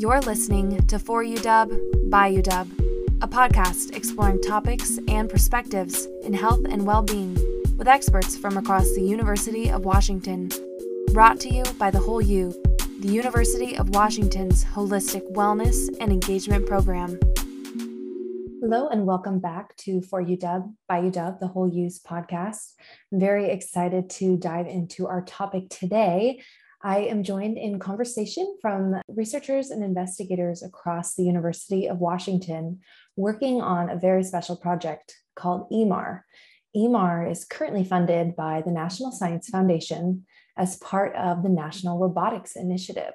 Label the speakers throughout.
Speaker 1: You're listening to For UW, By UW, a podcast exploring topics and perspectives in health and well being with experts from across the University of Washington. Brought to you by The Whole U, the University of Washington's holistic wellness and engagement program.
Speaker 2: Hello, and welcome back to For UW by UW, the Whole U's podcast. I'm very excited to dive into our topic today. I am joined in conversation from researchers and investigators across the University of Washington working on a very special project called EMAR. EMAR is currently funded by the National Science Foundation as part of the National Robotics Initiative.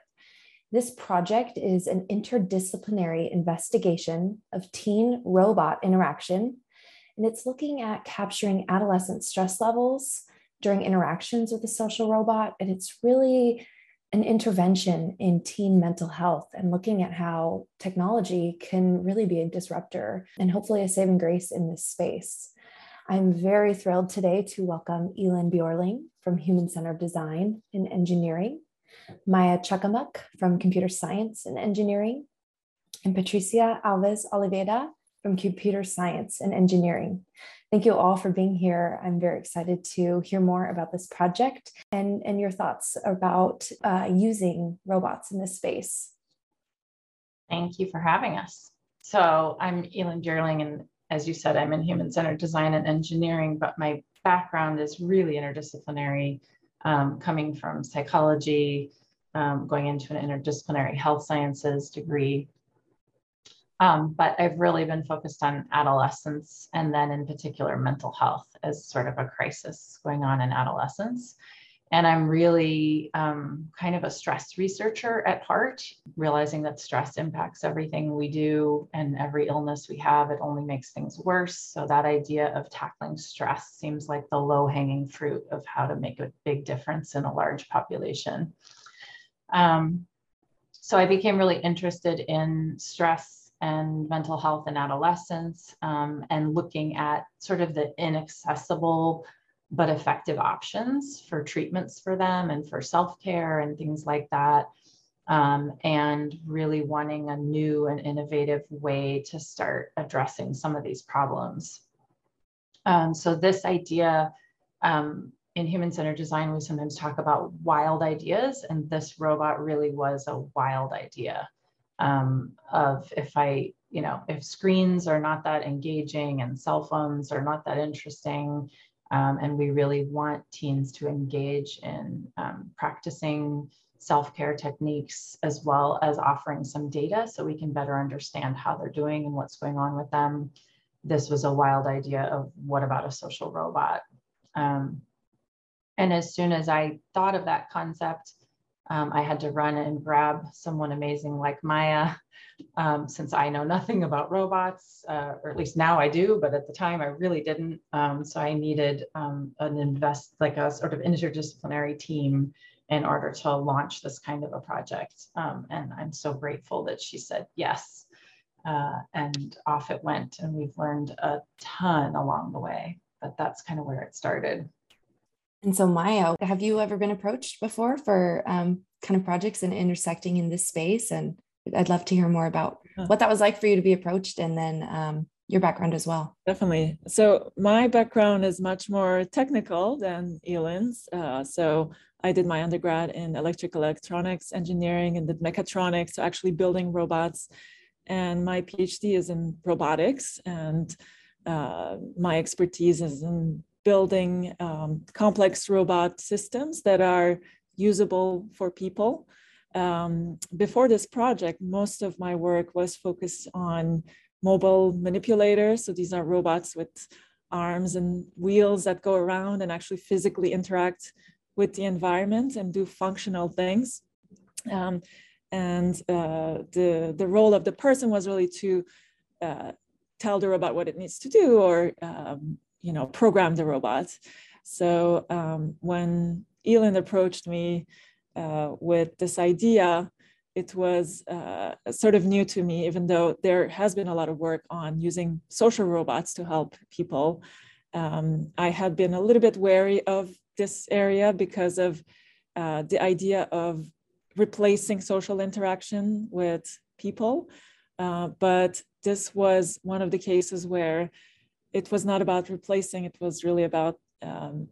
Speaker 2: This project is an interdisciplinary investigation of teen robot interaction, and it's looking at capturing adolescent stress levels during interactions with a social robot. And it's really an intervention in teen mental health and looking at how technology can really be a disruptor and hopefully a saving grace in this space. I'm very thrilled today to welcome Elin Bjorling from Human Centered Design and Engineering Maya Cakmak from Computer Science and Engineering, and Patricia Alves Oliveira from Computer Science and Engineering. Thank you all for being here. I'm very excited to hear more about this project and, and your thoughts about uh, using robots in this space.
Speaker 3: Thank you for having us. So I'm Elin Bjorling, and as you said, I'm in human centered design and engineering, but my background is really interdisciplinary um, coming from psychology, um, going into an interdisciplinary health sciences degree. Um, but I've really been focused on adolescence and then in particular mental health as sort of a crisis going on in adolescence. And I'm really um, kind of a stress researcher at heart, realizing that stress impacts everything we do and every illness we have. It only makes things worse. So, that idea of tackling stress seems like the low hanging fruit of how to make a big difference in a large population. Um, so, I became really interested in stress and mental health in adolescence um, and looking at sort of the inaccessible but effective options for treatments for them and for self care and things like that. Um, and really wanting a new and innovative way to start addressing some of these problems. Um, so, this idea um, in human centered design, we sometimes talk about wild ideas, and this robot really was a wild idea um, of if I, you know, if screens are not that engaging and cell phones are not that interesting, um, and we really want teens to engage in um, practicing self-care techniques as well as offering some data so we can better understand how they're doing and what's going on with them. This was a wild idea of what about a social robot? Um, and as soon as I thought of that concept, um, I had to run and grab someone amazing like Maya um, since I know nothing about robots, uh, or at least now I do, but at the time I really didn't. Um, so I needed um, an invest, like a sort of interdisciplinary team in order to launch this kind of a project. Um, and I'm so grateful that she said yes. Uh, and off it went. And we've learned a ton along the way, but that's kind of where it started.
Speaker 2: And so, Maya, have you ever been approached before for um, kind of projects and intersecting in this space? And I'd love to hear more about what that was like for you to be approached and then um, your background as well.
Speaker 4: Definitely. So, my background is much more technical than Elin's. Uh, so, I did my undergrad in electrical electronics engineering and did mechatronics, so actually building robots. And my PhD is in robotics, and uh, my expertise is in building um, complex robot systems that are usable for people um, before this project, most of my work was focused on mobile manipulators. So these are robots with arms and wheels that go around and actually physically interact with the environment and do functional things. Um, and uh, the, the role of the person was really to uh, tell the robot what it needs to do or um, you know program the robot. So um, when Elin approached me uh, with this idea, it was uh, sort of new to me, even though there has been a lot of work on using social robots to help people. Um, I had been a little bit wary of this area because of uh, the idea of replacing social interaction with people. Uh, but this was one of the cases where it was not about replacing, it was really about um,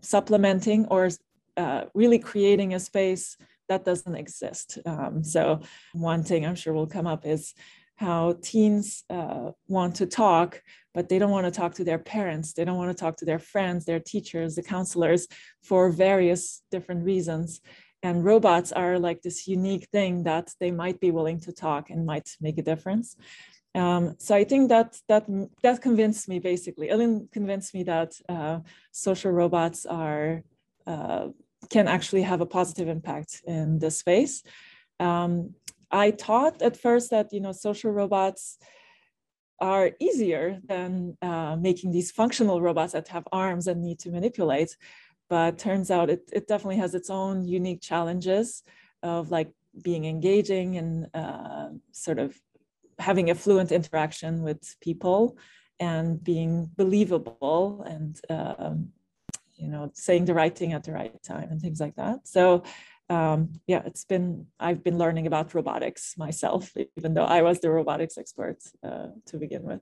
Speaker 4: supplementing or uh, really creating a space that doesn't exist. Um, so, one thing I'm sure will come up is how teens uh, want to talk, but they don't want to talk to their parents. They don't want to talk to their friends, their teachers, the counselors for various different reasons. And robots are like this unique thing that they might be willing to talk and might make a difference. Um, so I think that that that convinced me basically. Elin convinced me that uh, social robots are uh, can actually have a positive impact in this space. Um, I thought at first that you know social robots are easier than uh, making these functional robots that have arms and need to manipulate, but turns out it, it definitely has its own unique challenges of like being engaging and uh, sort of having a fluent interaction with people and being believable and um, you know saying the right thing at the right time and things like that so um, yeah, it's been, I've been learning about robotics myself, even though I was the robotics expert uh, to begin with.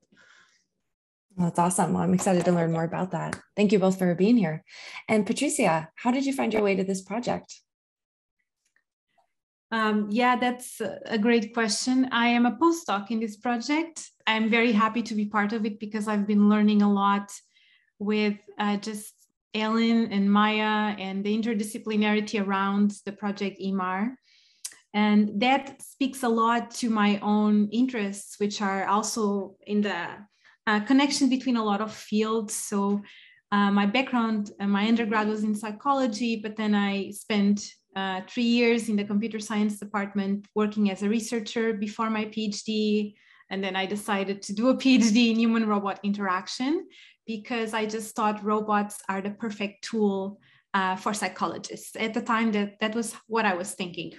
Speaker 2: That's awesome. Well, I'm excited to learn more about that. Thank you both for being here. And Patricia, how did you find your way to this project?
Speaker 5: Um, yeah, that's a great question. I am a postdoc in this project. I'm very happy to be part of it because I've been learning a lot with uh, just Elin and Maya and the interdisciplinarity around the project EMAR. And that speaks a lot to my own interests, which are also in the uh, connection between a lot of fields. So uh, my background, uh, my undergrad was in psychology, but then I spent uh, three years in the computer science department working as a researcher before my PhD. And then I decided to do a PhD in human robot interaction because I just thought robots are the perfect tool uh, for psychologists. At the time, that, that was what I was thinking.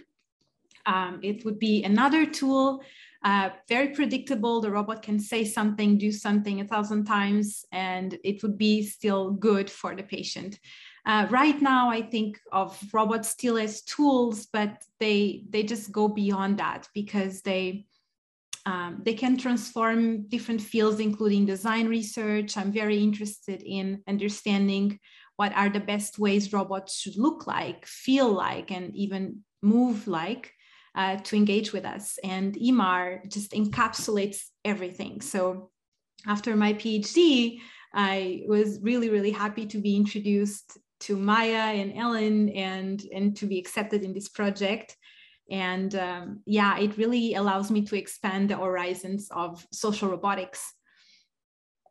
Speaker 5: Um, it would be another tool, uh, very predictable. The robot can say something, do something a thousand times, and it would be still good for the patient. Uh, right now, I think of robots still as tools, but they they just go beyond that because they um, they can transform different fields, including design research. I'm very interested in understanding what are the best ways robots should look like, feel like, and even move like uh, to engage with us. And EMAR just encapsulates everything. So after my PhD, I was really, really happy to be introduced to Maya and Elin and, and to be accepted in this project and um, yeah it really allows me to expand the horizons of social robotics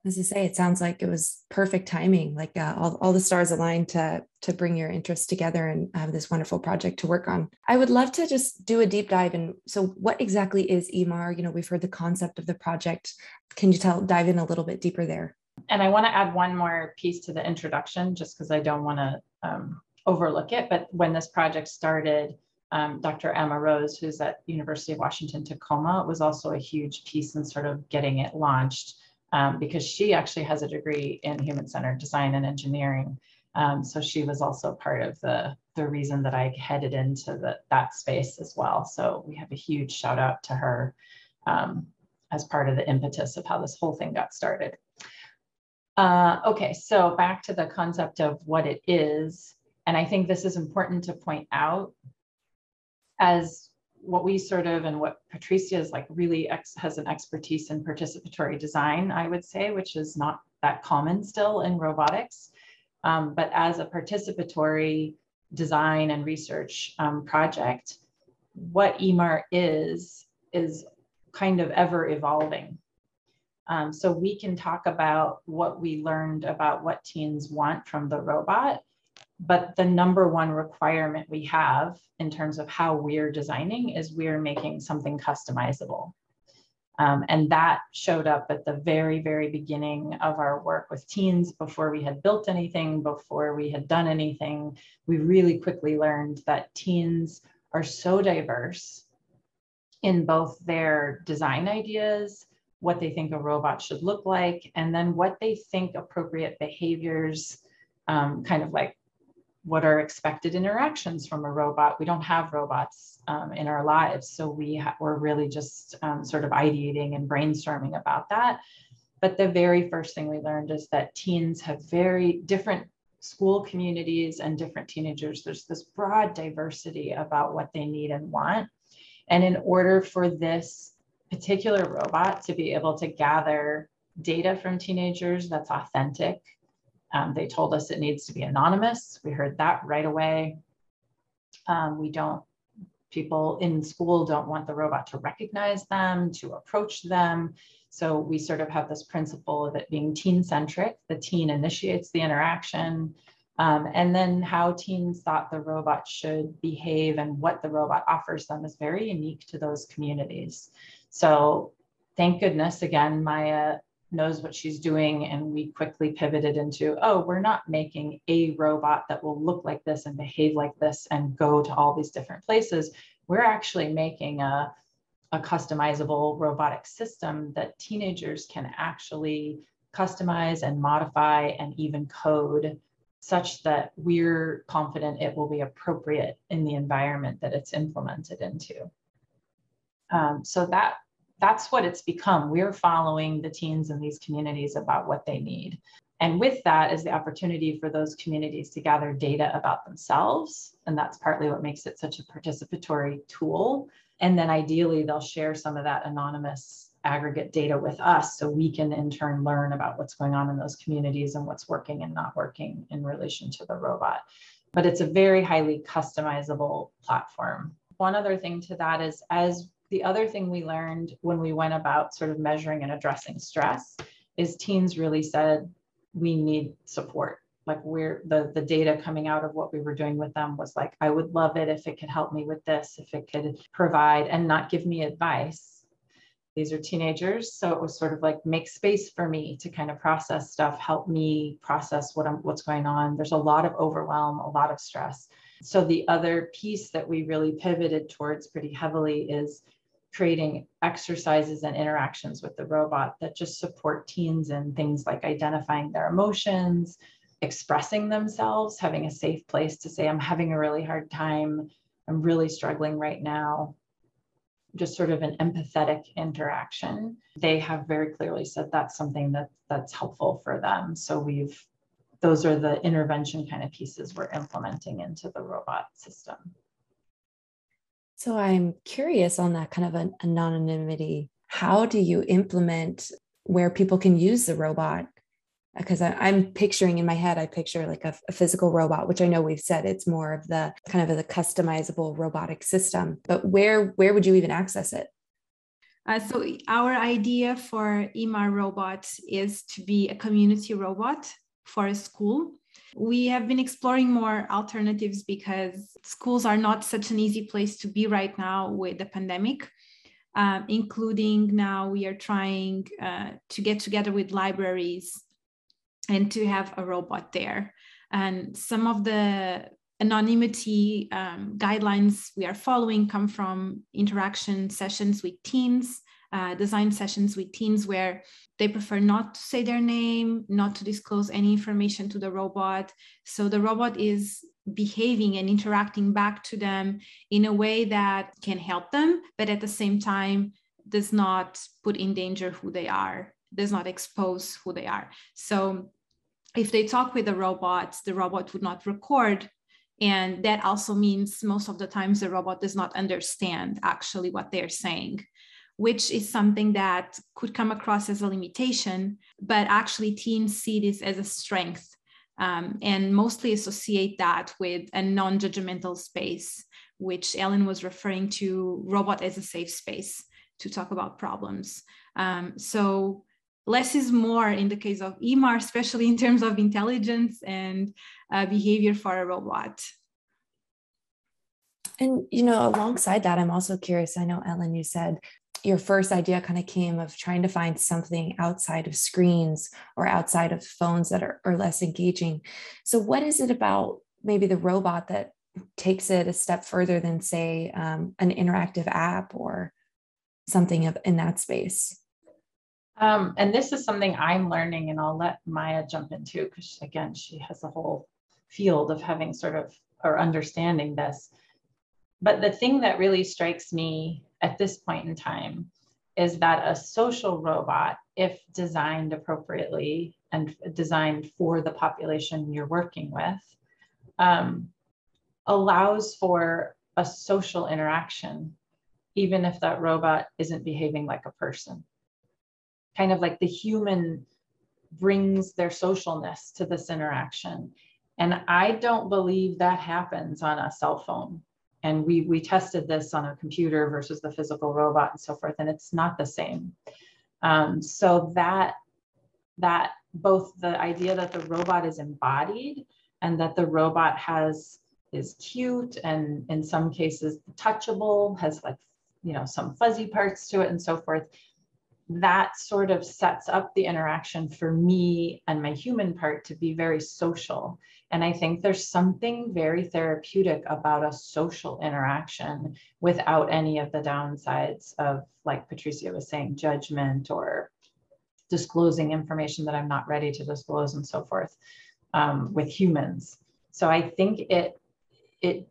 Speaker 2: as I say, it sounds like it was perfect timing. Like uh, all, all the stars aligned to to bring your interests together and have this wonderful project to work on. I would love to just do a deep dive. And so, what exactly is EMAR? You know, we've heard the concept of the project. Can you tell dive in a little bit deeper there?
Speaker 3: And I want to add one more piece to the introduction, just because I don't want to um, overlook it. But when this project started, um, Dr. Emma Rose, who's at University of Washington Tacoma, was also a huge piece in sort of getting it launched um, because she actually has a degree in human-centered design and engineering. Um, so she was also part of the, the reason that I headed into the, that space as well. So we have a huge shout out to her um, as part of the impetus of how this whole thing got started. Uh, okay, so back to the concept of what it is. And I think this is important to point out as what we sort of and what Patricia is like really has an expertise in participatory design, I would say, which is not that common still in robotics. Um, but as a participatory design and research um, project, what EMAR is, is kind of ever evolving. Um, so we can talk about what we learned about what teens want from the robot but the number one requirement we have in terms of how we're designing is we're making something customizable. Um, and that showed up at the very, very beginning of our work with teens before we had built anything, before we had done anything. We really quickly learned that teens are so diverse in both their design ideas, what they think a robot should look like, and then what they think appropriate behaviors, um, kind of like what are expected interactions from a robot? We don't have robots um, in our lives, so we ha- we're really just um, sort of ideating and brainstorming about that. But the very first thing we learned is that teens have very different school communities and different teenagers. There's this broad diversity about what they need and want. And in order for this particular robot to be able to gather data from teenagers that's authentic, um, they told us it needs to be anonymous. We heard that right away. Um, we don't, people in school don't want the robot to recognize them, to approach them. So we sort of have this principle of it being teen centric. The teen initiates the interaction. Um, and then how teens thought the robot should behave and what the robot offers them is very unique to those communities. So thank goodness, again, Maya knows what she's doing and we quickly pivoted into oh we're not making a robot that will look like this and behave like this and go to all these different places we're actually making a a customizable robotic system that teenagers can actually customize and modify and even code such that we're confident it will be appropriate in the environment that it's implemented into. Um, so that that's what it's become. We're following the teens in these communities about what they need. And with that is the opportunity for those communities to gather data about themselves. And that's partly what makes it such a participatory tool and then ideally, they'll share some of that anonymous aggregate data with us so we can in turn learn about what's going on in those communities and what's working and not working in relation to the robot. But it's a very highly customizable platform. One other thing to that is as the other thing we learned when we went about sort of measuring and addressing stress is teens really said we need support. Like where the the data coming out of what we were doing with them was like i would love it if it could help me with this if it could provide and not give me advice. These are teenagers so it was sort of like make space for me to kind of process stuff help me process what I'm, what's going on. There's a lot of overwhelm a lot of stress. So the other piece that we really pivoted towards pretty heavily is creating exercises and interactions with the robot that just support teens in things like identifying their emotions expressing themselves, having a safe place to say, I'm having a really hard time, I'm really struggling right now. Just sort of an empathetic interaction. They have very clearly said that's something that that's helpful for them. So we've those are the intervention kind of pieces we're implementing into the robot system.
Speaker 2: So I'm curious on that kind of an anonymity. How do you implement where people can use the robot because I'm picturing in my head, I picture like a, a, physical robot, which I know we've said it's more of the kind of the customizable robotic system. But where where would you even access it?
Speaker 5: Uh, so our idea for EMAR robot is to be a community robot for a school. We have been exploring more alternatives because schools are not such an easy place to be right now with the pandemic. Um, including now we are trying uh, to get together with libraries and to have a robot there. And some of the anonymity um, guidelines we are following come from interaction sessions with teens, uh, design sessions with teens where they prefer not to say their name, not to disclose any information to the robot. So the robot is behaving and interacting back to them in a way that can help them, but at the same time does not put in danger who they are does not expose who they are. So if they talk with the robots, the robot would not record. And that also means most of the times the robot does not understand actually what they're saying, which is something that could come across as a limitation, but actually teams see this as a strength um, and mostly associate that with a non judgmental space, which Elin was referring to robot as a safe space to talk about problems. Um, so less is more in the case of EMAR, especially in terms of intelligence and uh, behavior for a robot.
Speaker 2: And, you know, alongside that, I'm also curious. I know, Elin, you said your first idea kind of came of trying to find something outside of screens or outside of phones that are, are less engaging. So, what is it about maybe the robot that takes it a step further than, say, um, an interactive app or something of, in that space?
Speaker 3: Um, and this is something I'm learning, and I'll let Maya jump into because again, she has a whole field of having sort of or understanding this. But the thing that really strikes me at this point in time is that a social robot, if designed appropriately and designed for the population you're working with, um, allows for a social interaction, even if that robot isn't behaving like a person. Kind of like the human brings their socialness to this interaction. And I don't believe that happens on a cell phone. And we, we tested this on a computer versus the physical robot and so forth, and it's not the same. Um, so that, that both the idea that the robot is embodied and that the robot has is cute and in some cases touchable, has like, you know, some fuzzy parts to it and so forth that sort of sets up the interaction for me and my human part to be very social. And I think there's something very therapeutic about a social interaction without any of the downsides of, like Patricia was saying, judgment or disclosing information that I'm not ready to disclose and so forth um, with humans. So I think it it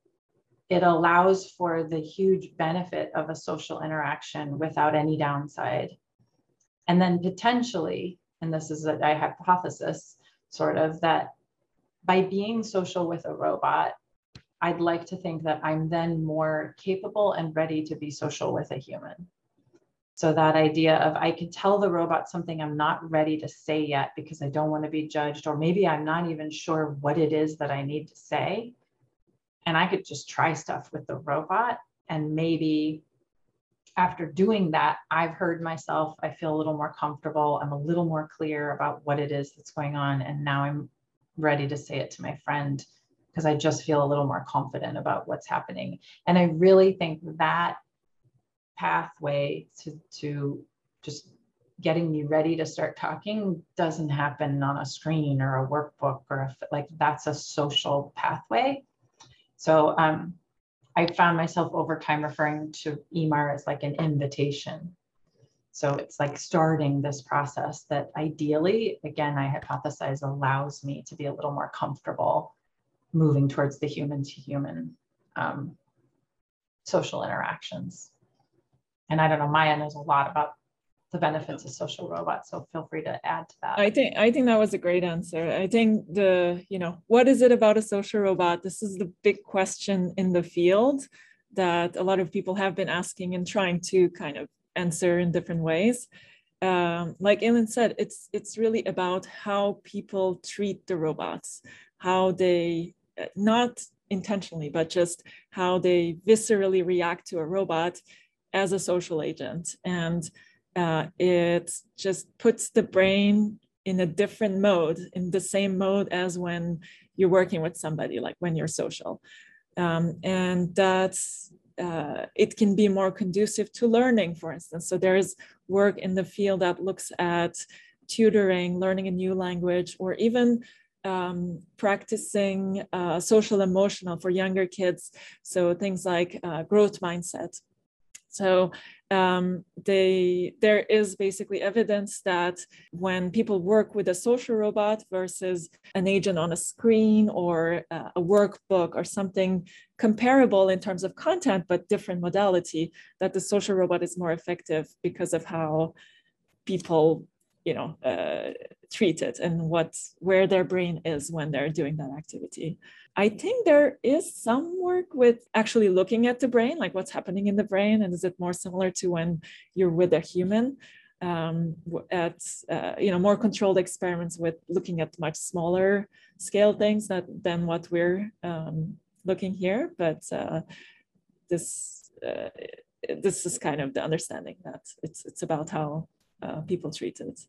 Speaker 3: it allows for the huge benefit of a social interaction without any downside and then potentially, and this is a, hypothesis, sort of, that by being social with a robot, I'd like to think that I'm then more capable and ready to be social with a human. So that idea of I could tell the robot something I'm not ready to say yet because I don't want to be judged, or maybe I'm not even sure what it is that I need to say. And I could just try stuff with the robot and maybe after doing that, I've heard myself, I feel a little more comfortable. I'm a little more clear about what it is that's going on. And now I'm ready to say it to my friend because I just feel a little more confident about what's happening. And I really think that pathway to, to just getting me ready to start talking doesn't happen on a screen or a workbook or a, like that's a social pathway. So um, I found myself over time referring to EMAR as like an invitation. So it's like starting this process that ideally, again, I hypothesize allows me to be a little more comfortable moving towards the human to human um, social interactions. And I don't know, Maya knows a lot about the benefits of social robots. So feel free to add to that.
Speaker 4: I think I think that was a great answer. I think the, you know, what is it about a social robot? This is the big question in the field that a lot of people have been asking and trying to kind of answer in different ways. Um, like Elin said, it's it's really about how people treat the robots, how they uh, not intentionally, but just how they viscerally react to a robot as a social agent. And uh, it just puts the brain in a different mode, in the same mode as when you're working with somebody, like when you're social. Um, and that's, uh, it can be more conducive to learning, for instance. So there's work in the field that looks at tutoring, learning a new language, or even um, practicing uh, social emotional for younger kids. So things like uh, growth mindset. So um, they, there is basically evidence that when people work with a social robot versus an agent on a screen or uh, a workbook or something comparable in terms of content, but different modality, that the social robot is more effective because of how people you know uh, treat it and what where their brain is when they're doing that activity i think there is some work with actually looking at the brain like what's happening in the brain and is it more similar to when you're with a human? Um, at uh, you know more controlled experiments with looking at much smaller scale things that, than what we're um, looking here but uh, this uh, this is kind of the understanding that it's it's about how uh, people treat it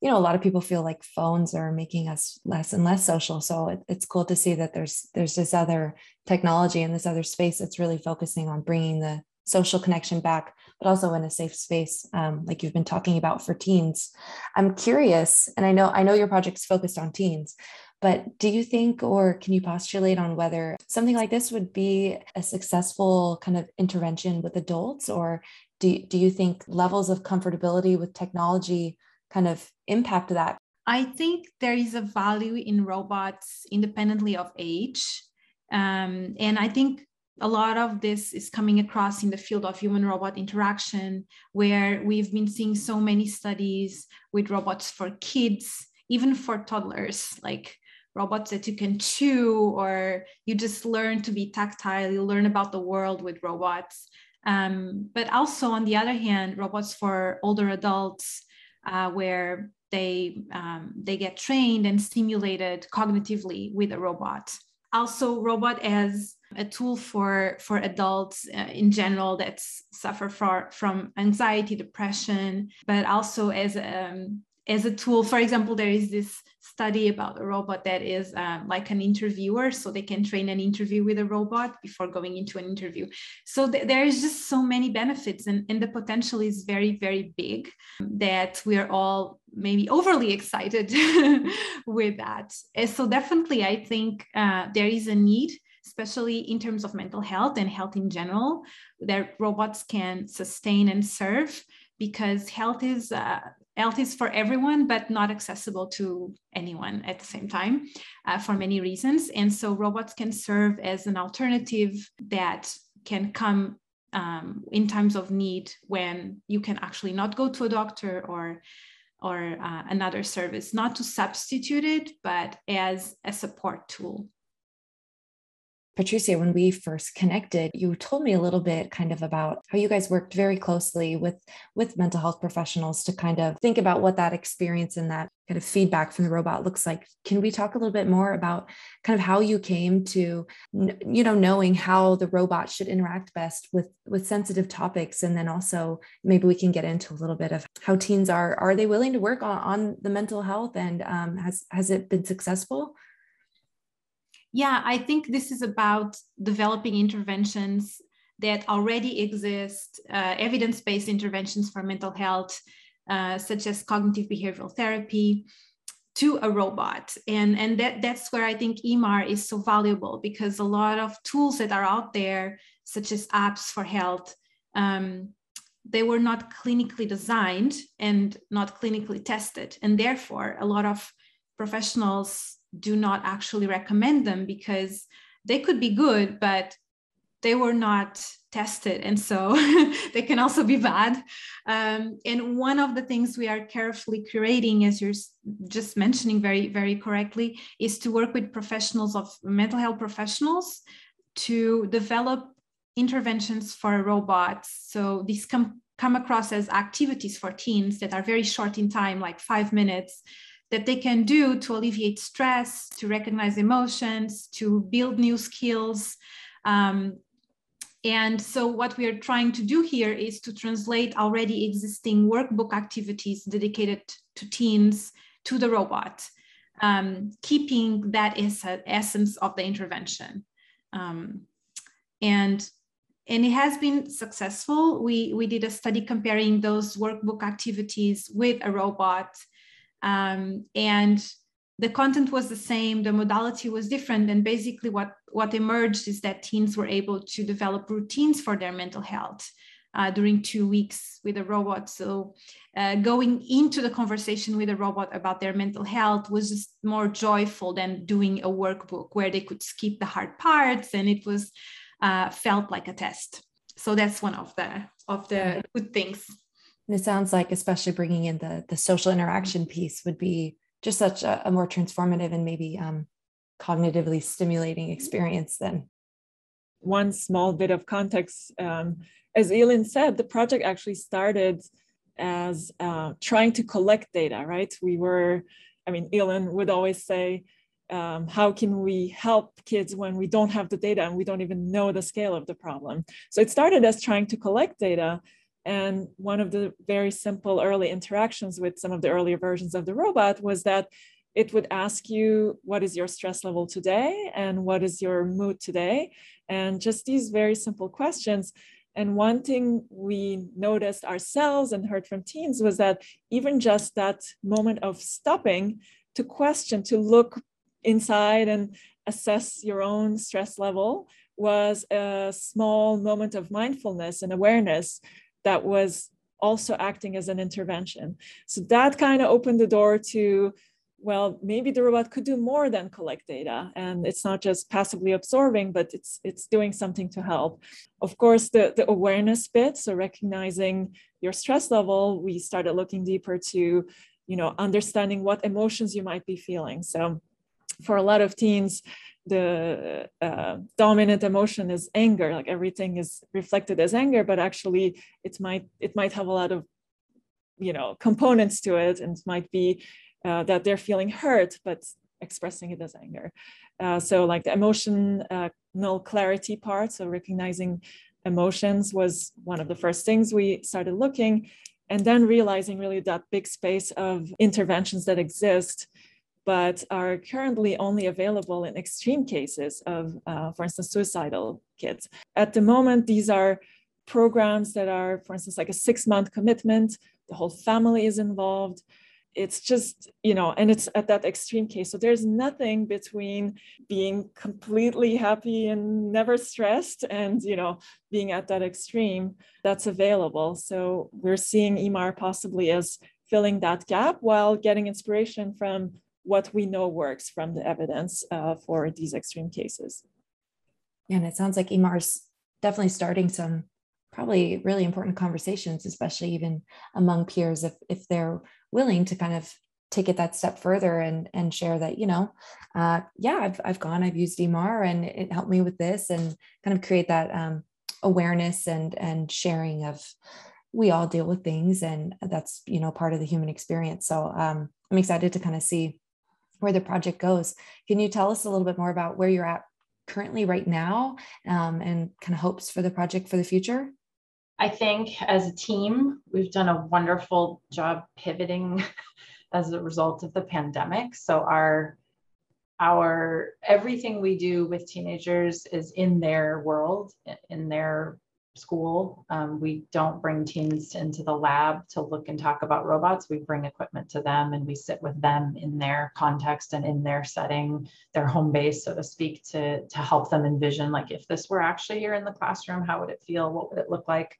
Speaker 2: you know a lot of people feel like phones are making us less and less social. So it, it's cool to see that there's there's this other technology and this other space that's really focusing on bringing the social connection back but also in a safe space um, like you've been talking about for teens. I'm curious and i know i know your project's focused on teens but do you think or can you postulate on whether something like this would be a successful kind of intervention with adults? Or do, do you think levels of comfortability with technology kind of impact that?
Speaker 5: I think there is a value in robots independently of age. Um, and I think a lot of this is coming across in the field of human robot interaction, where we've been seeing so many studies with robots for kids, even for toddlers, like robots that you can chew, or you just learn to be tactile, you learn about the world with robots. Um, but also, on the other hand, robots for older adults, uh, where they um, they get trained and stimulated cognitively with a robot. Also robot as a tool for for adults uh, in general that suffer for, from anxiety depression but also as um, as a tool. For example there is this study about a robot that is um, like an interviewer so they can train an interview with a robot before going into an interview. So th- there is just so many benefits and, and the potential is very very big that we are all maybe overly excited with that. And so definitely i think uh, there is a need especially in terms of mental health and health in general that robots can sustain and serve because health is uh, health is for everyone, but not accessible to anyone at the same time uh, for many reasons. And so robots can serve as an alternative that can come um, in times of need when you can actually not go to a doctor or or uh, another service, not to substitute it, but as a support tool.
Speaker 2: Patricia, when we first connected, you told me a little bit kind of about how you guys worked very closely with with mental health professionals to kind of think about what that experience and that kind of feedback from the robot looks like. Can we talk a little bit more about kind of how you came to you know knowing how the robot should interact best with with sensitive topics and then also maybe we can get into a little bit of how teens are are they willing to work on, on the mental health and um, has has it been successful?
Speaker 5: Yeah, I think this is about developing interventions that already exist, uh, evidence based interventions for mental health, uh, such as cognitive behavioral therapy, to a robot. And, and that, that's where I think EMAR is so valuable because a lot of tools that are out there, such as apps for health, um, they were not clinically designed and not clinically tested. And therefore, a lot of professionals do not actually recommend them because they could be good, but they were not tested. And so they can also be bad. Um, and one of the things we are carefully curating, as you're just mentioning very, very correctly, is to work with professionals of mental health professionals to develop interventions for robots. So these come, come across as activities for teens that are very short in time, like five minutes, that they can do to alleviate stress, to recognize emotions, to build new skills. Um, and so what we are trying to do here is to translate already existing workbook activities dedicated to teens to the robot, um, keeping that essence of the intervention. Um, and and it has been successful. We, we did a study comparing those workbook activities with a robot um, and the content was the same, the modality was different. And basically, what, what emerged is that teens were able to develop routines for their mental health. Uh, during two weeks with a robot. So, uh, going into the conversation with a robot about their mental health was just more joyful than doing a workbook where they could skip the hard parts and it was uh, felt like a test. So that's one of the of the good things.
Speaker 2: And it sounds like, especially bringing in the the social interaction piece, would be just such a, a more transformative and maybe um, cognitively stimulating experience. Then,
Speaker 4: one small bit of context, um, as Elin said, the project actually started as uh, trying to collect data. Right? We were, I mean, Elin would always say. Um, how can we help kids when we don't have the data and we don't even know the scale of the problem? So it started as trying to collect data, and one of the very simple early interactions with some of the earlier versions of the robot was that it would ask you, what is your stress level today? And what is your mood today? And just these very simple questions. And one thing we noticed ourselves and heard from teens was that even just that moment of stopping to question, to look inside and assess your own stress level was a small moment of mindfulness and awareness that was also acting as an intervention. So that kind of opened the door to well, maybe the robot could do more than collect data, and it's not just passively absorbing, but it's it's doing something to help. Of course, the the awareness bit, so recognizing your stress level, we started looking deeper to, you know, understanding what emotions you might be feeling. So, for a lot of teens, the uh, dominant emotion is anger like everything is reflected as anger but actually it might it might have a lot of you know components to it and it might be uh, that they're feeling hurt but expressing it as anger. Uh, so like the emotional clarity part so recognizing emotions was one of the first things we started looking and then realizing really that big space of interventions that exist but are currently only available in extreme cases of, uh, for instance, suicidal kids. At the moment, these are programs that are, for instance, like a six month commitment, the whole family is involved. It's just, you know, and it's at that extreme case. So there's nothing between being completely happy and never stressed and, you know, being at that extreme that's available. So we're seeing EMAR possibly as filling that gap while getting inspiration from what we know works from the evidence uh, for these extreme cases.
Speaker 2: And it sounds like EMAR's definitely starting some probably really important conversations, especially even among peers, if if they're willing to kind of take it that step further and and share that you know uh, yeah I've, I've gone i've used emar and it helped me with this and kind of create that um, awareness and and sharing of we all deal with things and that's you know part of the human experience so um, i'm excited to kind of see where the project goes. Can you tell us a little bit more about where you're at currently right now um, and kind of hopes for the project for the future?
Speaker 3: I think as a team, we've done a wonderful job pivoting as a result of the pandemic. So our our everything we do with teenagers is in their world, in their school. Um, we don't bring teens into the lab to look and talk about robots. We bring equipment to them and we sit with them in their context and in their setting, their home base, so to speak, to, to help them envision like if this were actually here in the classroom, how would it feel? What would it look like?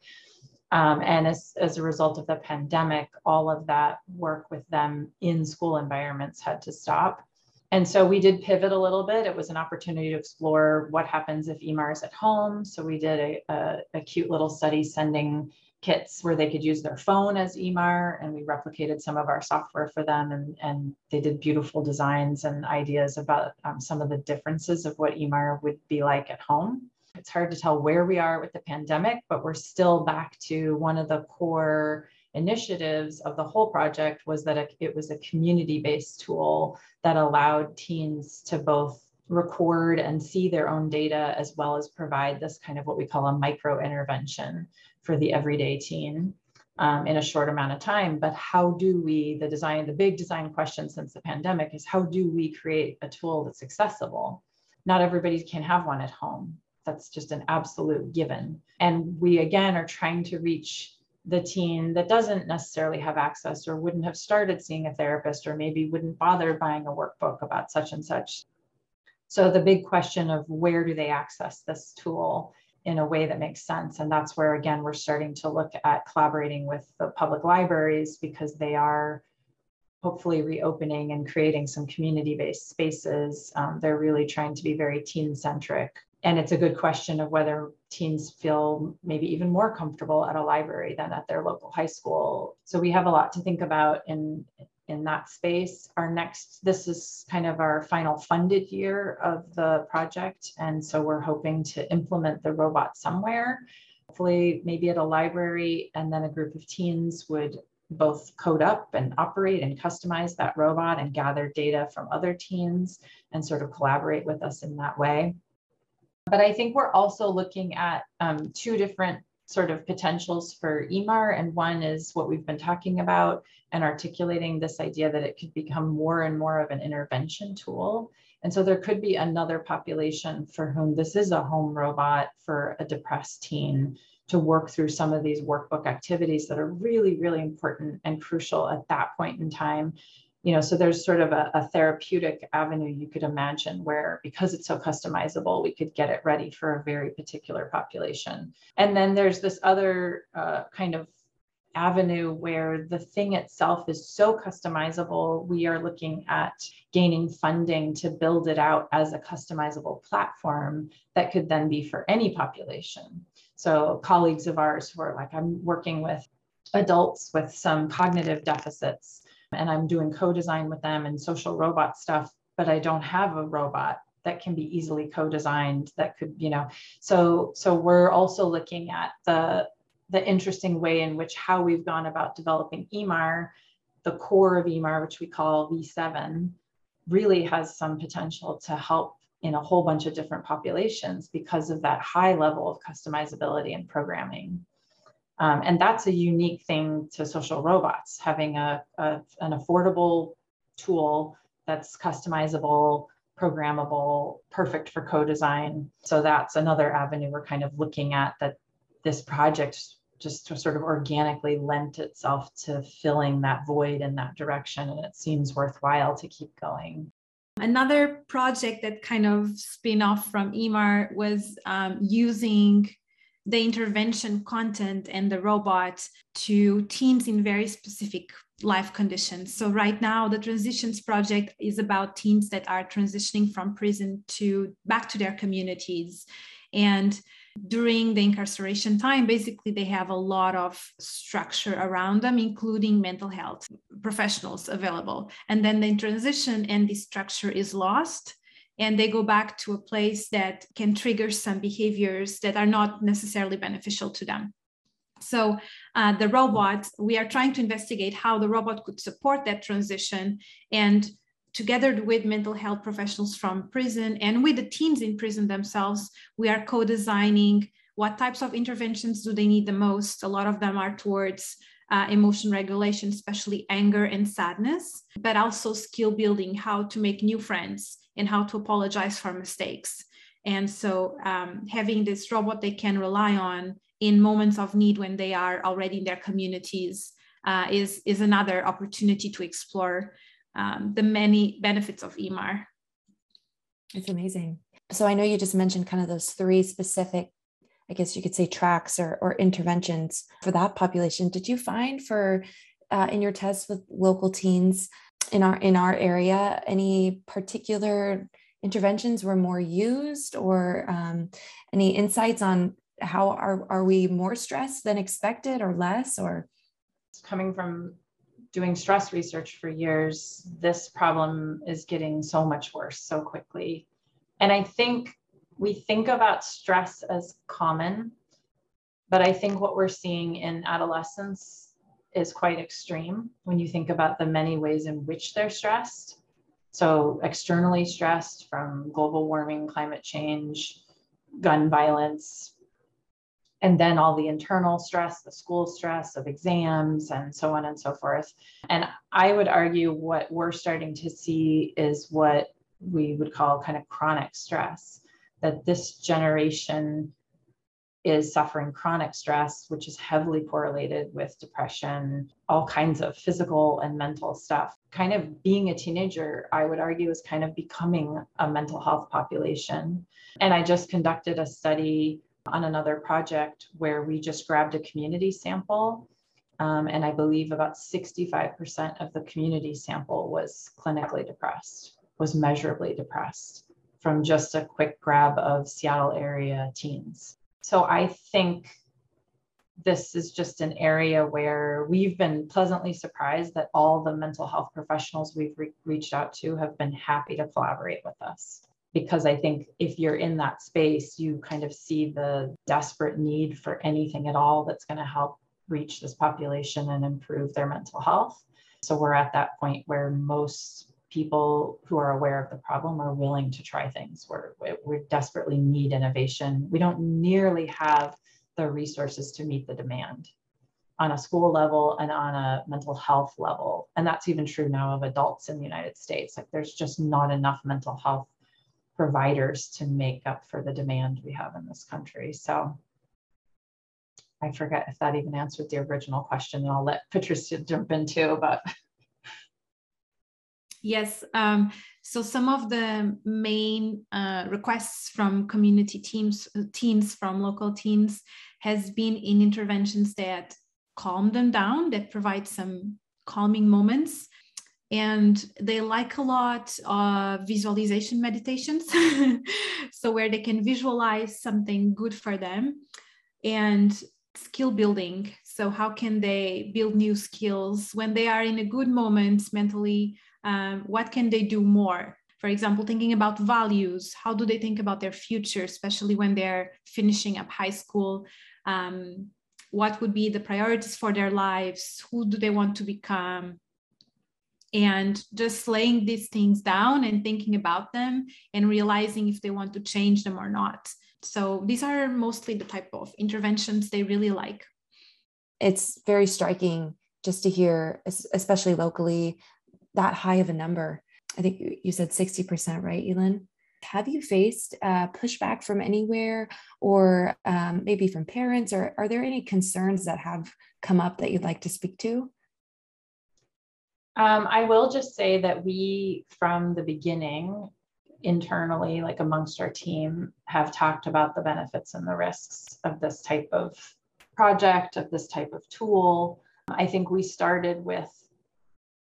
Speaker 3: Um, and as, as a result of the pandemic, all of that work with them in school environments had to stop. And so we did pivot a little bit. It was an opportunity to explore what happens if EMAR is at home. So we did a, a, a, cute little study sending kits where they could use their phone as EMAR, and we replicated some of our software for them, and, and they did beautiful designs and ideas about um, some of the differences of what EMAR would be like at home. It's hard to tell where we are with the pandemic, but we're still back to one of the core initiatives of the whole project was that it was a community-based tool that allowed teens to both record and see their own data as well as provide this kind of what we call a micro intervention for the everyday teen um, in a short amount of time. But how do we, the design, the big design question since the pandemic is how do we create a tool that's accessible? Not everybody can have one at home. That's just an absolute given. And we again are trying to reach the teen that doesn't necessarily have access or wouldn't have started seeing a therapist or maybe wouldn't bother buying a workbook about such and such. So the big question of where do they access this tool in a way that makes sense? And that's where, again, we're starting to look at collaborating with the public libraries because they are hopefully reopening and creating some community-based spaces. Um, they're really trying to be very teen-centric and it's a good question of whether teens feel maybe even more comfortable at a library than at their local high school. So we have a lot to think about in in that space. Our next, this is kind of our final funded year of the project. And so we're hoping to implement the robot somewhere, hopefully maybe at a library, and then a group of teens would both code up and operate and customize that robot and gather data from other teens and sort of collaborate with us in that way. But I think we're also looking at um, two different sort of potentials for EMAR. And one is what we've been talking about and articulating this idea that it could become more and more of an intervention tool. And so there could be another population for whom this is a home robot for a depressed teen to work through some of these workbook activities that are really, really important and crucial at that point in time you know so there's sort of a, a, therapeutic avenue you could imagine where because it's so customizable we could get it ready for a very particular population and then there's this other uh, kind of avenue where the thing itself is so customizable. We are looking at gaining funding to build it out as a customizable platform that could then be for any population. So, colleagues of ours who are like, I'm working with adults with some cognitive deficits and I'm doing co design with them and social robot stuff, but I don't have a robot that can be easily co-designed that could you know so so we're also looking at the the interesting way in which how we've gone about developing EMAR, the core of EMAR, which we call V7, really has some potential to help in a whole bunch of different populations because of that high level of customizability and programming. Um, and that's a unique thing to social robots, having a, a an affordable tool that's customizable, programmable, perfect for co-design. So that's another avenue we're kind of looking at that this project just sort of organically lent itself to filling that void in that direction and it seems worthwhile to keep going
Speaker 5: another project that kind of spin off from emar was um, using the intervention content and the robot to teams in very specific life conditions. So right now the transitions project is about teens that are transitioning from prison to back to their communities. And during the incarceration time basically they have a lot of structure around them including mental health professionals available. And then the transition and the structure is lost and they go back to a place that can trigger some behaviors that are not necessarily beneficial to them so uh, the robot, we are trying to investigate how the robot could support that transition and together with mental health professionals from prison and with the teams in prison themselves, we are co-designing what types of interventions do they need the most. A lot of them are towards uh, emotion regulation, especially anger and sadness, but also skill building, how to make new friends and how to apologize for mistakes. And so um, having this robot they can rely on in moments of need when they are already in their communities uh, is, is another opportunity to explore um, the many benefits of EMAR.
Speaker 2: It's amazing. So I know you just mentioned kind of those three specific, I guess you could say tracks or, or interventions for that population. Did you find for uh, in your tests with local teens in our in our area any particular interventions were more used or um, any insights on how are, are we more stressed than expected or less or
Speaker 3: coming from doing stress research for years, this problem is getting so much worse so quickly. And I think we think about stress as common, but I think what we're seeing in adolescence is quite extreme when you think about the many ways in which they're stressed. So, externally stressed from global warming, climate change, gun violence, and then all the internal stress, the school stress of exams, and so on and so forth. And I would argue what we're starting to see is what we would call kind of chronic stress, that this generation is suffering chronic stress, which is heavily correlated with depression, all kinds of physical and mental stuff. Kind of being a teenager, I would argue, is kind of becoming a mental health population. And I just conducted a study on another project where we just grabbed a community sample. Um, and I believe about 65% of the community sample was clinically depressed, was measurably depressed from just a quick grab of Seattle area teens. So I think this is just an area where we've been pleasantly surprised that all the mental health professionals we've re- reached out to have been happy to collaborate with us because I think if you're in that space, you kind of see the desperate need for anything at all that's going to help reach this population and improve their mental health. So we're at that point where most people who are aware of the problem are willing to try things. We're, we desperately need innovation. We don't nearly have the resources to meet the demand on a school level and on a mental health level. And that's even true now of adults in the United States. Like there's just not enough mental health providers to make up for the demand we have in this country. So I forget if that even answered the original question, and I'll let Patricia jump in too. But
Speaker 5: yes, um, so some of the main uh, requests from community teams, teams from local teams, has been in interventions that calm them down, that provide some calming moments. And they like a lot of visualization meditations. so, where they can visualize something good for them and skill building. So, how can they build new skills when they are in a good moment mentally? Um, what can they do more? For example, thinking about values, how do they think about their future, especially when they're finishing up high school? Um, what would be the priorities for their lives? Who do they want to become? And just laying these things down and thinking about them and realizing if they want to change them or not. So these are mostly the type of interventions they really like.
Speaker 2: It's very striking just to hear, especially locally, that high of a number. I think you said 60%, right, Elin? Have you faced uh, pushback from anywhere or um, maybe from parents, or are there any concerns that have come up that you'd like to speak to?
Speaker 3: Um, I will just say that we, from the beginning, internally, like amongst our team, have talked about the benefits and the risks of this type of project, of this type of tool. I think we started with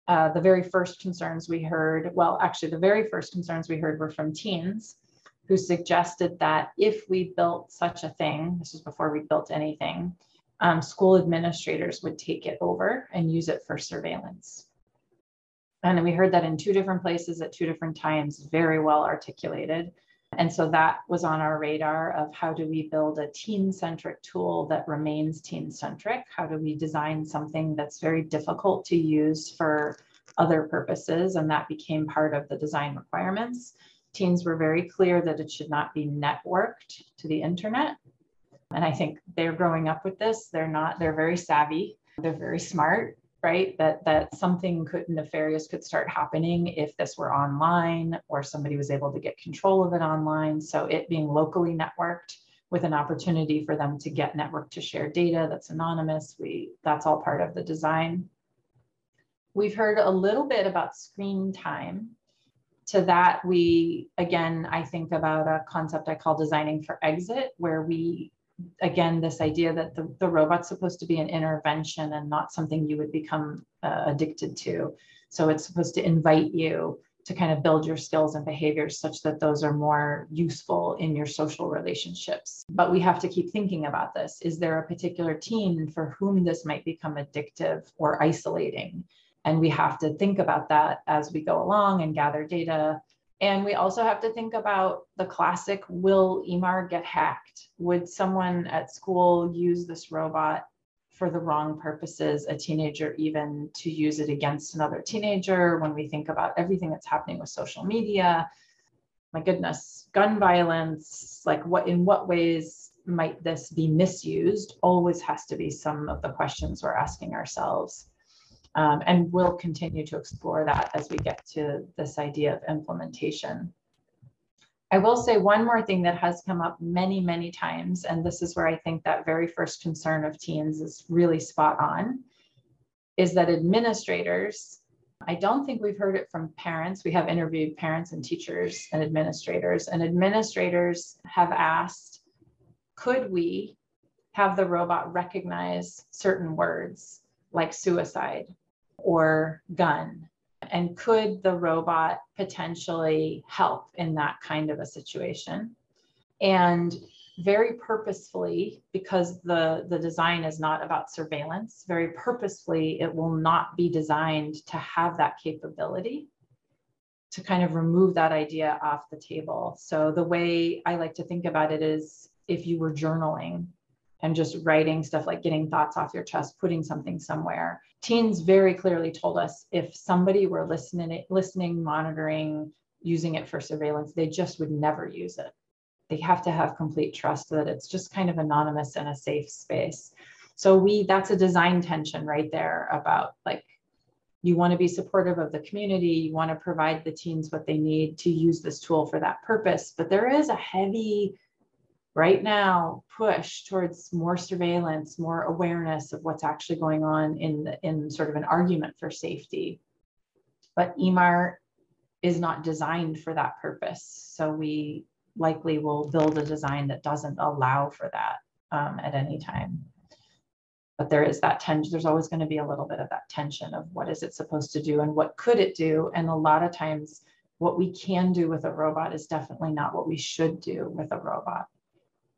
Speaker 3: uh, the very first concerns we heard, well, actually, the very first concerns we heard were from teens who suggested that if we built such a thing, this was before we built anything, um, school administrators would take it over and use it for surveillance. And we heard that in two different places at two different times, very well articulated. And so that was on our radar of how do we build a teen centric tool that remains teen centric? How do we design something that's very difficult to use for other purposes? And that became part of the design requirements. Teens were very clear that it should not be networked to the internet. And I think they're growing up with this. They're not, they're very savvy, they're very smart right? That that something could nefarious could start happening if this were online or somebody was able to get control of it online. So it being locally networked with an opportunity for them to get network to share data that's anonymous we that's all part of the design. We've heard a little bit about screen time. To that we again i think about a concept i call designing for exit where we again, this idea that the, the robot's supposed to be an intervention and not something you would become uh, addicted to. So it's supposed to invite you to kind of build your skills and behaviors such that those are more useful in your social relationships. But we have to keep thinking about this. Is there a particular teen for whom this might become addictive or isolating? And we have to think about that as we go along and gather data and we also have to think about the classic will EMAR get hacked? Would someone at school use this robot for the wrong purposes, a teenager even to use it against another teenager? When we think about everything that's happening with social media, my goodness, gun violence, like what in what ways might this be misused? Always has to be some of the questions we're asking ourselves. Um, and we'll continue to explore that as we get to this idea of implementation. I will say one more thing that has come up many, many times, and this is where I think that very first concern of teens is really spot on, is that administrators, I don't think we've heard it from parents. We have interviewed parents and teachers and administrators, and administrators have asked, could we have the robot recognize certain words like suicide or gun? And could the robot potentially help in that kind of a situation? And very purposefully, because the, the design is not about surveillance, very purposefully, it will not be designed to have that capability to kind of remove that idea off the table. So the way I like to think about it is if you were journaling and just writing stuff like getting thoughts off your chest, putting something somewhere. Teens very clearly told us if somebody were listening, listening, monitoring, using it for surveillance, they just would never use it. They have to have complete trust that it's just kind of anonymous and a safe space. So we that's a design tension right there about like you want to be supportive of the community, you want to provide the teens what they need to use this tool for that purpose, but there is a heavy right now push towards more surveillance, more awareness of what's actually going on in, the, in sort of an argument for safety. But EMAR is not designed for that purpose. So we likely will build a design that doesn't allow for that um, at any time. but there is that tension there's always going to be a little bit of that tension of what is it supposed to do and what could it do and a lot of times what we can do with a robot is definitely not what we should do with a robot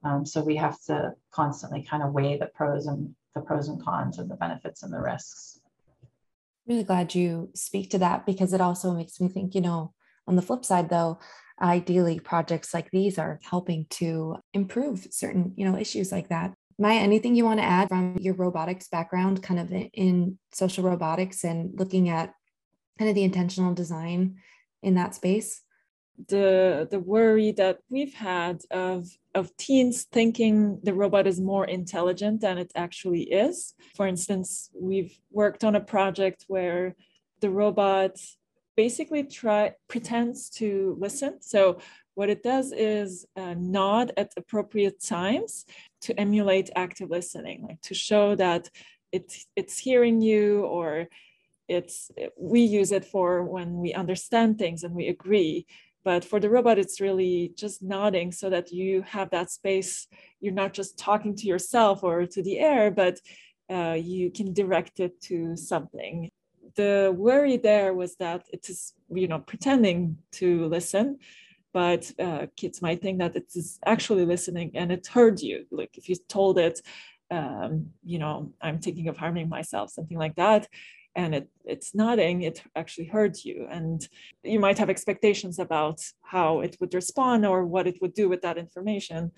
Speaker 3: um, so we have to constantly kind of weigh the pros and the pros and cons and the benefits and the risks
Speaker 2: really glad you speak to that because it also makes me think you know on the flip side though ideally projects like these are helping to improve certain you know issues like that Maya, anything you want to add from your robotics background, kind of in social robotics and looking at kind of the intentional design in that space?
Speaker 4: The the worry that we've had of of teens thinking the robot is more intelligent than it actually is. For instance, we've worked on a project where the robot basically try pretends to listen. So what it does is uh, nod at appropriate times to emulate active listening, like to show that it's it's hearing you or it's we use it for when we understand things and we agree but for the robot it's really just nodding so that you have that space. You're not just talking to yourself or to the air but uh, you can direct it to something. The worry there was that it is you know pretending to listen but uh, kids might think that it is actually listening and it heard you. Like if you told it um, you know i'm thinking of harming myself something like that and it, it's nodding it actually heard you and you might have expectations about how it would respond or what it would do with that information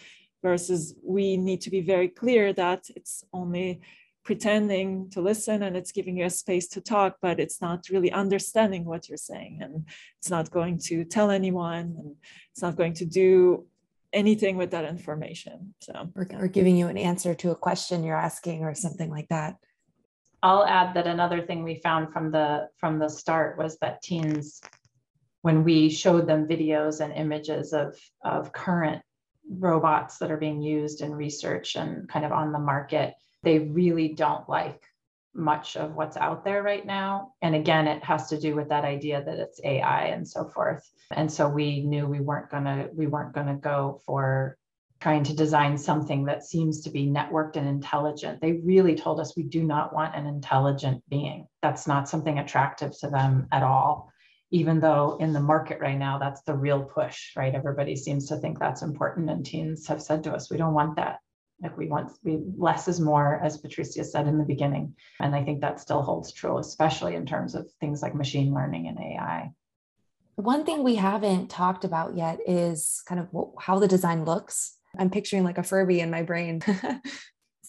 Speaker 4: versus we need to be very clear that it's only pretending to listen and it's giving you a space to talk, but it's not really understanding what you're saying. And it's not going to tell anyone and it's not going to do anything with that information. So,
Speaker 2: or, or giving you an answer to a question you're asking or something like that.
Speaker 3: I'll add that another thing we found from the from the start was that teens, when we showed them videos and images of of current robots that are being used in research and kind of on the market, they really don't like much of what's out there right now. And again, it has to do with that idea that it's AI and so forth. And so we knew we weren't gonna we weren't gonna go for trying to design something that seems to be networked and intelligent. They really told us we do not want an intelligent being. That's not something attractive to them at all. Even though in the market right now, that's the real push, right? Everybody seems to think that's important. And teens have said to us, we don't want that like we want we less is more as patricia said in the beginning and i think that still holds true especially in terms of things like machine learning and ai
Speaker 2: one thing we haven't talked about yet is kind of how the design looks i'm picturing like a furby in my brain.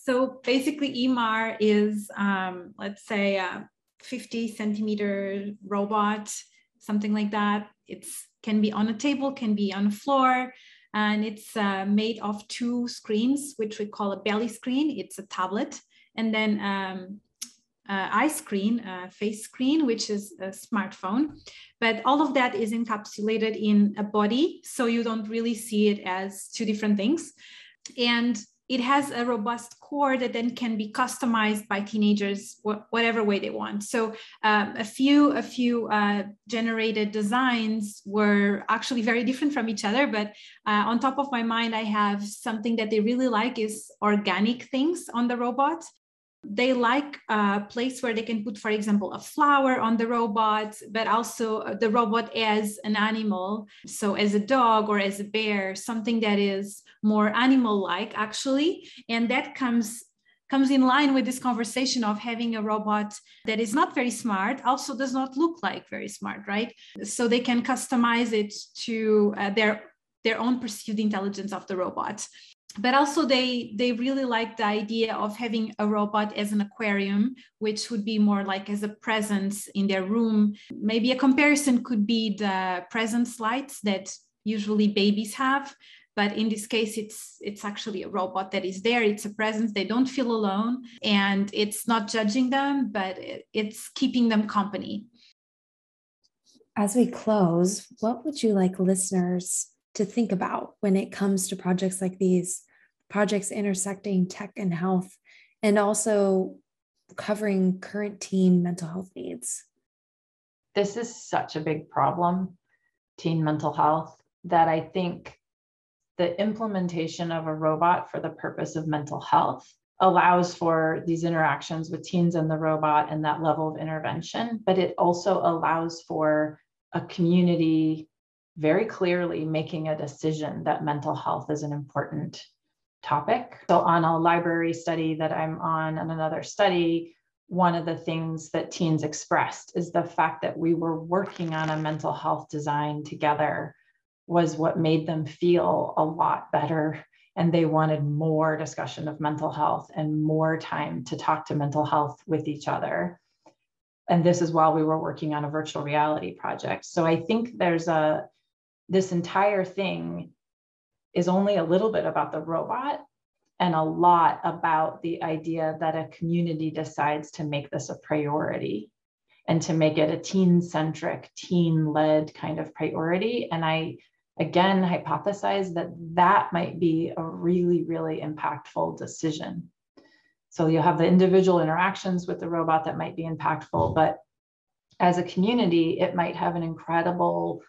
Speaker 5: So basically emar is um, let's say a 50 centimeter robot something like that. It's can be on a table can be on a floor and it's uh, made of two screens, which we call a belly screen. It's a tablet, and then um, uh, eye screen, uh, face screen, which is a smartphone. But all of that is encapsulated in a body, so you don't really see it as two different things. And it has a robust core that then can be customized by teenagers wh- whatever way they want so um, a few a few uh, generated designs were actually very different from each other but uh, on top of my mind i have something that they really like is organic things on the robot they like a place where they can put, for example, a flower on the robot, but also uh, the robot as an animal. So, as a dog or as a bear, something that is more animal like, actually. And that comes comes in line with this conversation of having a robot that is not very smart also does not look like very smart right so they can customize it to uh, their their own perceived intelligence of the robot but also they they really like the idea of having a robot as an aquarium which would be more like as a presence in their room. Maybe a comparison could be the presence lights that usually babies have but in this case it's it's actually a robot that is there. It's a presence. They don't feel alone and it's not judging them but it's keeping them company.
Speaker 2: As we close what would you like listeners to think about when it comes to projects like these, projects intersecting tech and health, and also covering current teen mental health needs?
Speaker 3: This is such a big problem, teen mental health, that I think the implementation of a robot for the purpose of mental health allows for these interactions with teens and the robot and that level of intervention, but it also allows for a community very clearly making a decision that mental health is an important topic. So, on a library study that I'm on and another study, one of the things that teens expressed is the fact that we were working on a mental health design together was what made them feel a lot better. And they wanted more discussion of mental health and more time to talk to mental health with each other. And this is while we were working on a virtual reality project. So i think there's a this entire thing is only a little bit about the robot and a lot about the idea that a community decides to make this a priority and to make it a teen centric teen led kind of priority and i again hypothesize that that might be a really, really impactful decision. So you'll have the individual interactions with the robot that might be impactful, but as a community, it might have an incredible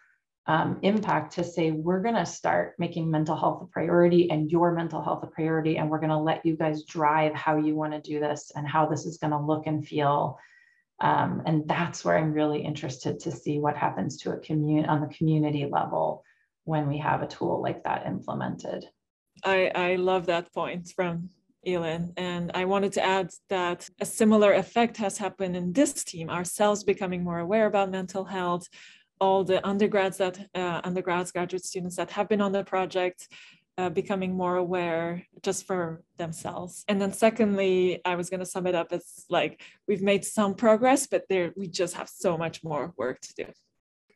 Speaker 3: um, impact to say, we're going to start making mental health a priority and your mental health a priority. And we're going to let you guys drive how you want to do this and how this is going to look and feel. Um, and that's where I'm really interested to see what happens to a community on the community level when we have a tool like that implemented.
Speaker 4: I, I love that point from Elin. And I wanted to add that a similar effect has happened in this team, ourselves becoming more aware about mental health, all the undergrads that, uh, undergrads, graduate students that have been on the project, uh, becoming more aware just for themselves. And then secondly, I was going to sum it up as like, we've made some progress, but there, we just have so much more work to do.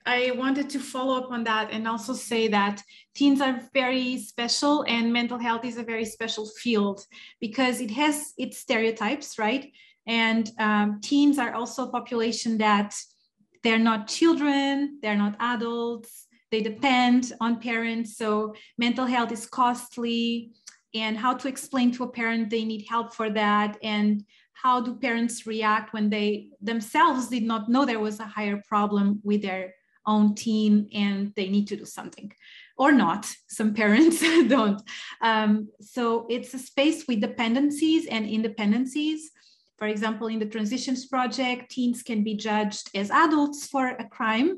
Speaker 5: I wanted to follow up on that and also say that teens are very special and mental health is a very special field because it has its stereotypes, right? And um, teens are also a population that they're not children, they're not adults, they depend on parents. So mental health is costly and how to explain to a parent they need help for that and how do parents react when they themselves did not know there was a higher problem with their own teen and they need to do something or not. Some parents don't. Um, so it's a space with dependencies and independencies for example in the transitions project teens can be judged as adults for a crime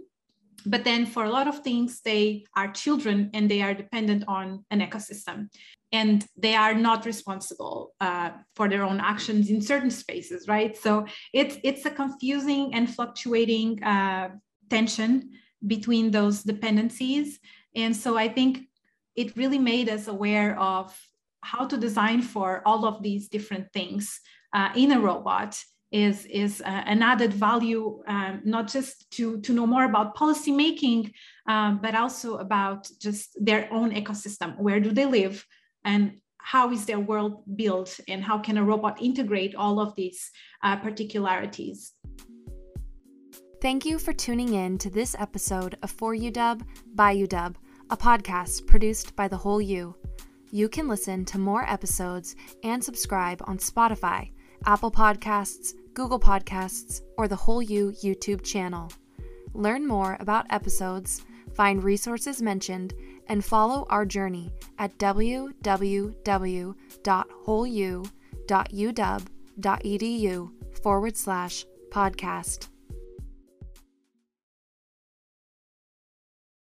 Speaker 5: but then for a lot of things they are children and they are dependent on an ecosystem and they are not responsible uh, for their own actions in certain spaces right so it's it's a confusing and fluctuating uh, tension between those dependencies. And so I think it really made us aware of how to design for all of these different things uh, in a robot is, is uh, an added value, um, not just to, to know more about policymaking, um, but also about just their own ecosystem. Where do they live? And how is their world built? And how can a robot integrate all of these uh, particularities?
Speaker 1: Thank you for tuning in to this episode of For You Dub, By You Dub, a podcast produced by The Whole U. You can listen to more episodes and subscribe on Spotify, Apple Podcasts, Google Podcasts, or The Whole U YouTube channel. Learn more about episodes, find resources mentioned, and follow our journey at www.wholeu.uw.edu forward slash podcast.